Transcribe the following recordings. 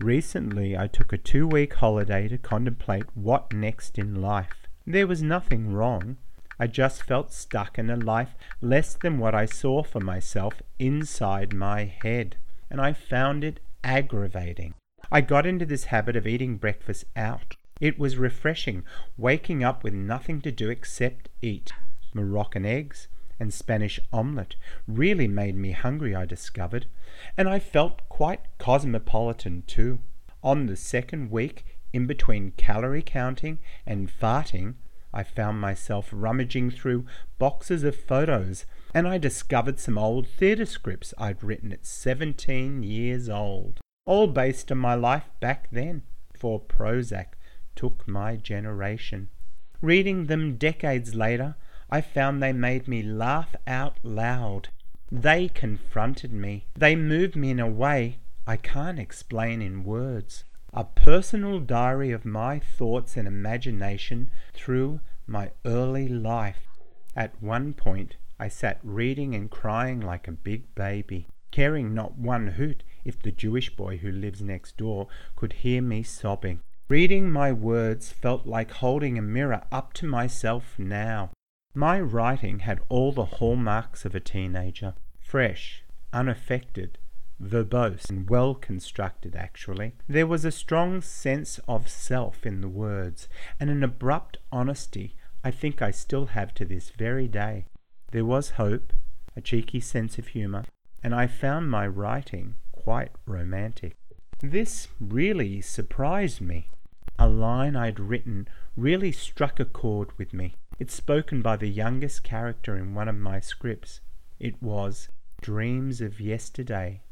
Recently, I took a two week holiday to contemplate what next in life. There was nothing wrong. I just felt stuck in a life less than what I saw for myself inside my head, and I found it aggravating. I got into this habit of eating breakfast out. It was refreshing, waking up with nothing to do except eat. Moroccan eggs, and Spanish omelette really made me hungry, I discovered, and I felt quite cosmopolitan too. On the second week, in between calorie counting and farting, I found myself rummaging through boxes of photos, and I discovered some old theatre scripts I'd written at 17 years old, all based on my life back then, before Prozac took my generation. Reading them decades later, I found they made me laugh out loud. They confronted me. They moved me in a way I can't explain in words. A personal diary of my thoughts and imagination through my early life. At one point, I sat reading and crying like a big baby, caring not one hoot if the Jewish boy who lives next door could hear me sobbing. Reading my words felt like holding a mirror up to myself now. My writing had all the hallmarks of a teenager fresh, unaffected, verbose, and well constructed, actually. There was a strong sense of self in the words, and an abrupt honesty I think I still have to this very day. There was hope, a cheeky sense of humour, and I found my writing quite romantic. This really surprised me. A line I'd written really struck a chord with me. It's spoken by the youngest character in one of my scripts. It was Dreams of yesterday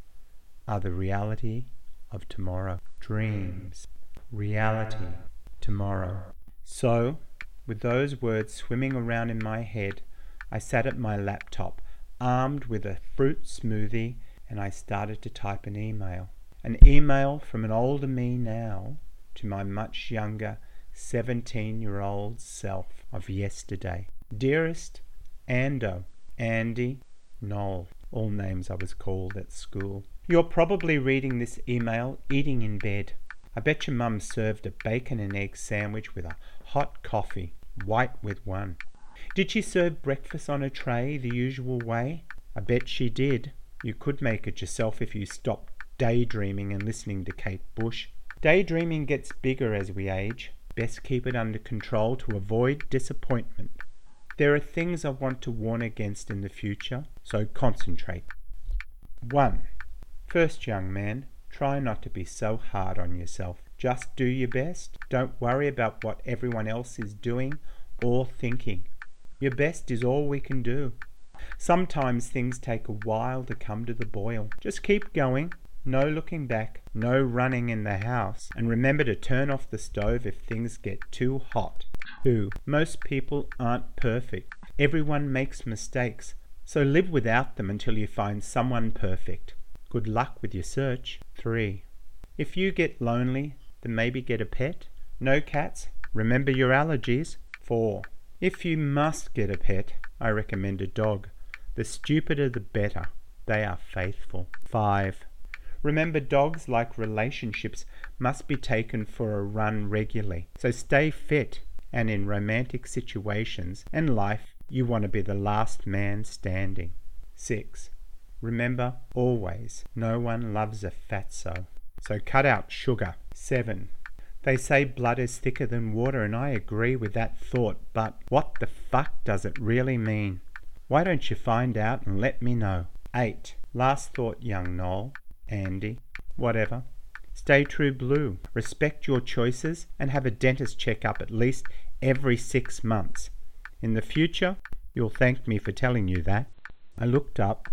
are the reality of tomorrow. Dreams, reality, tomorrow. So, with those words swimming around in my head, I sat at my laptop, armed with a fruit smoothie, and I started to type an email. An email from an older me now to my much younger 17 year old self of yesterday. Dearest Ando, Andy, Noel, all names I was called at school. You're probably reading this email eating in bed. I bet your mum served a bacon and egg sandwich with a hot coffee, white with one. Did she serve breakfast on a tray the usual way? I bet she did. You could make it yourself if you stopped daydreaming and listening to Kate Bush. Daydreaming gets bigger as we age. Best keep it under control to avoid disappointment. There are things I want to warn against in the future, so concentrate. 1. First, young man, try not to be so hard on yourself. Just do your best. Don't worry about what everyone else is doing or thinking. Your best is all we can do. Sometimes things take a while to come to the boil. Just keep going no looking back, no running in the house, and remember to turn off the stove if things get too hot. 2. Most people aren't perfect. Everyone makes mistakes, so live without them until you find someone perfect. Good luck with your search. 3. If you get lonely, then maybe get a pet. No cats? Remember your allergies. 4. If you must get a pet, I recommend a dog. The stupider the better. They are faithful. 5. Remember, dogs, like relationships, must be taken for a run regularly. So stay fit, and in romantic situations and life, you want to be the last man standing. 6. Remember always, no one loves a fatso. So cut out sugar. 7. They say blood is thicker than water, and I agree with that thought, but what the fuck does it really mean? Why don't you find out and let me know? 8. Last thought, young Noel. Andy, whatever. Stay true blue. Respect your choices and have a dentist checkup at least every six months. In the future, you'll thank me for telling you that. I looked up.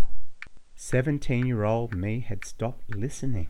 Seventeen year old me had stopped listening.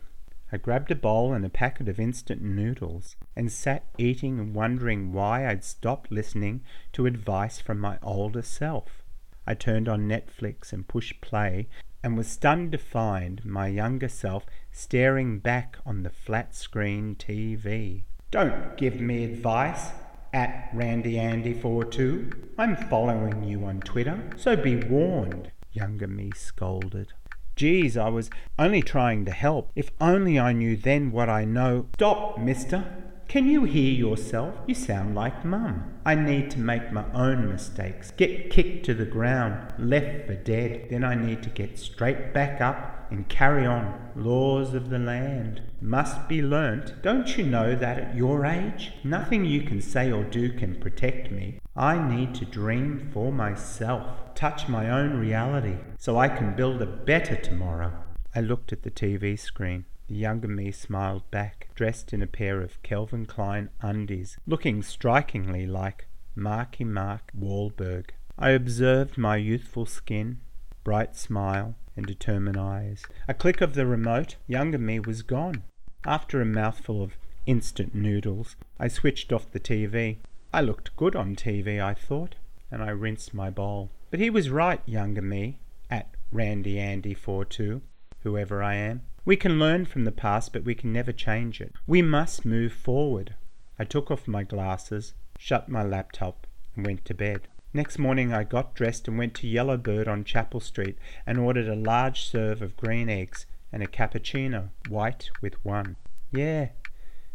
I grabbed a bowl and a packet of instant noodles and sat eating and wondering why I'd stopped listening to advice from my older self. I turned on Netflix and pushed play and was stunned to find my younger self staring back on the flat screen TV. Don't give me advice at RandyAndy42. I'm following you on Twitter, so be warned, younger me scolded. Geez, I was only trying to help. If only I knew then what I know. Stop, mister. Can you hear yourself? You sound like Mum. I need to make my own mistakes, get kicked to the ground, left for dead. Then I need to get straight back up and carry on. Laws of the land must be learnt. Don't you know that at your age, nothing you can say or do can protect me? I need to dream for myself, touch my own reality, so I can build a better tomorrow. I looked at the TV screen. The younger me smiled back, dressed in a pair of Calvin Klein undies, looking strikingly like Marky Mark Wahlberg. I observed my youthful skin, bright smile, and determined eyes. A click of the remote, younger me was gone. After a mouthful of instant noodles, I switched off the TV. I looked good on TV, I thought, and I rinsed my bowl. But he was right, younger me, at Randy Andy 42, whoever I am. We can learn from the past, but we can never change it. We must move forward. I took off my glasses, shut my laptop, and went to bed. Next morning I got dressed and went to Yellowbird on Chapel Street and ordered a large serve of green eggs and a cappuccino, white with one. Yeah,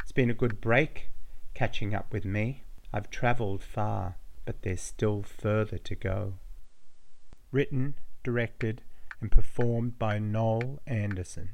it's been a good break catching up with me. I've travelled far, but there's still further to go. Written, directed, and performed by Noel Anderson.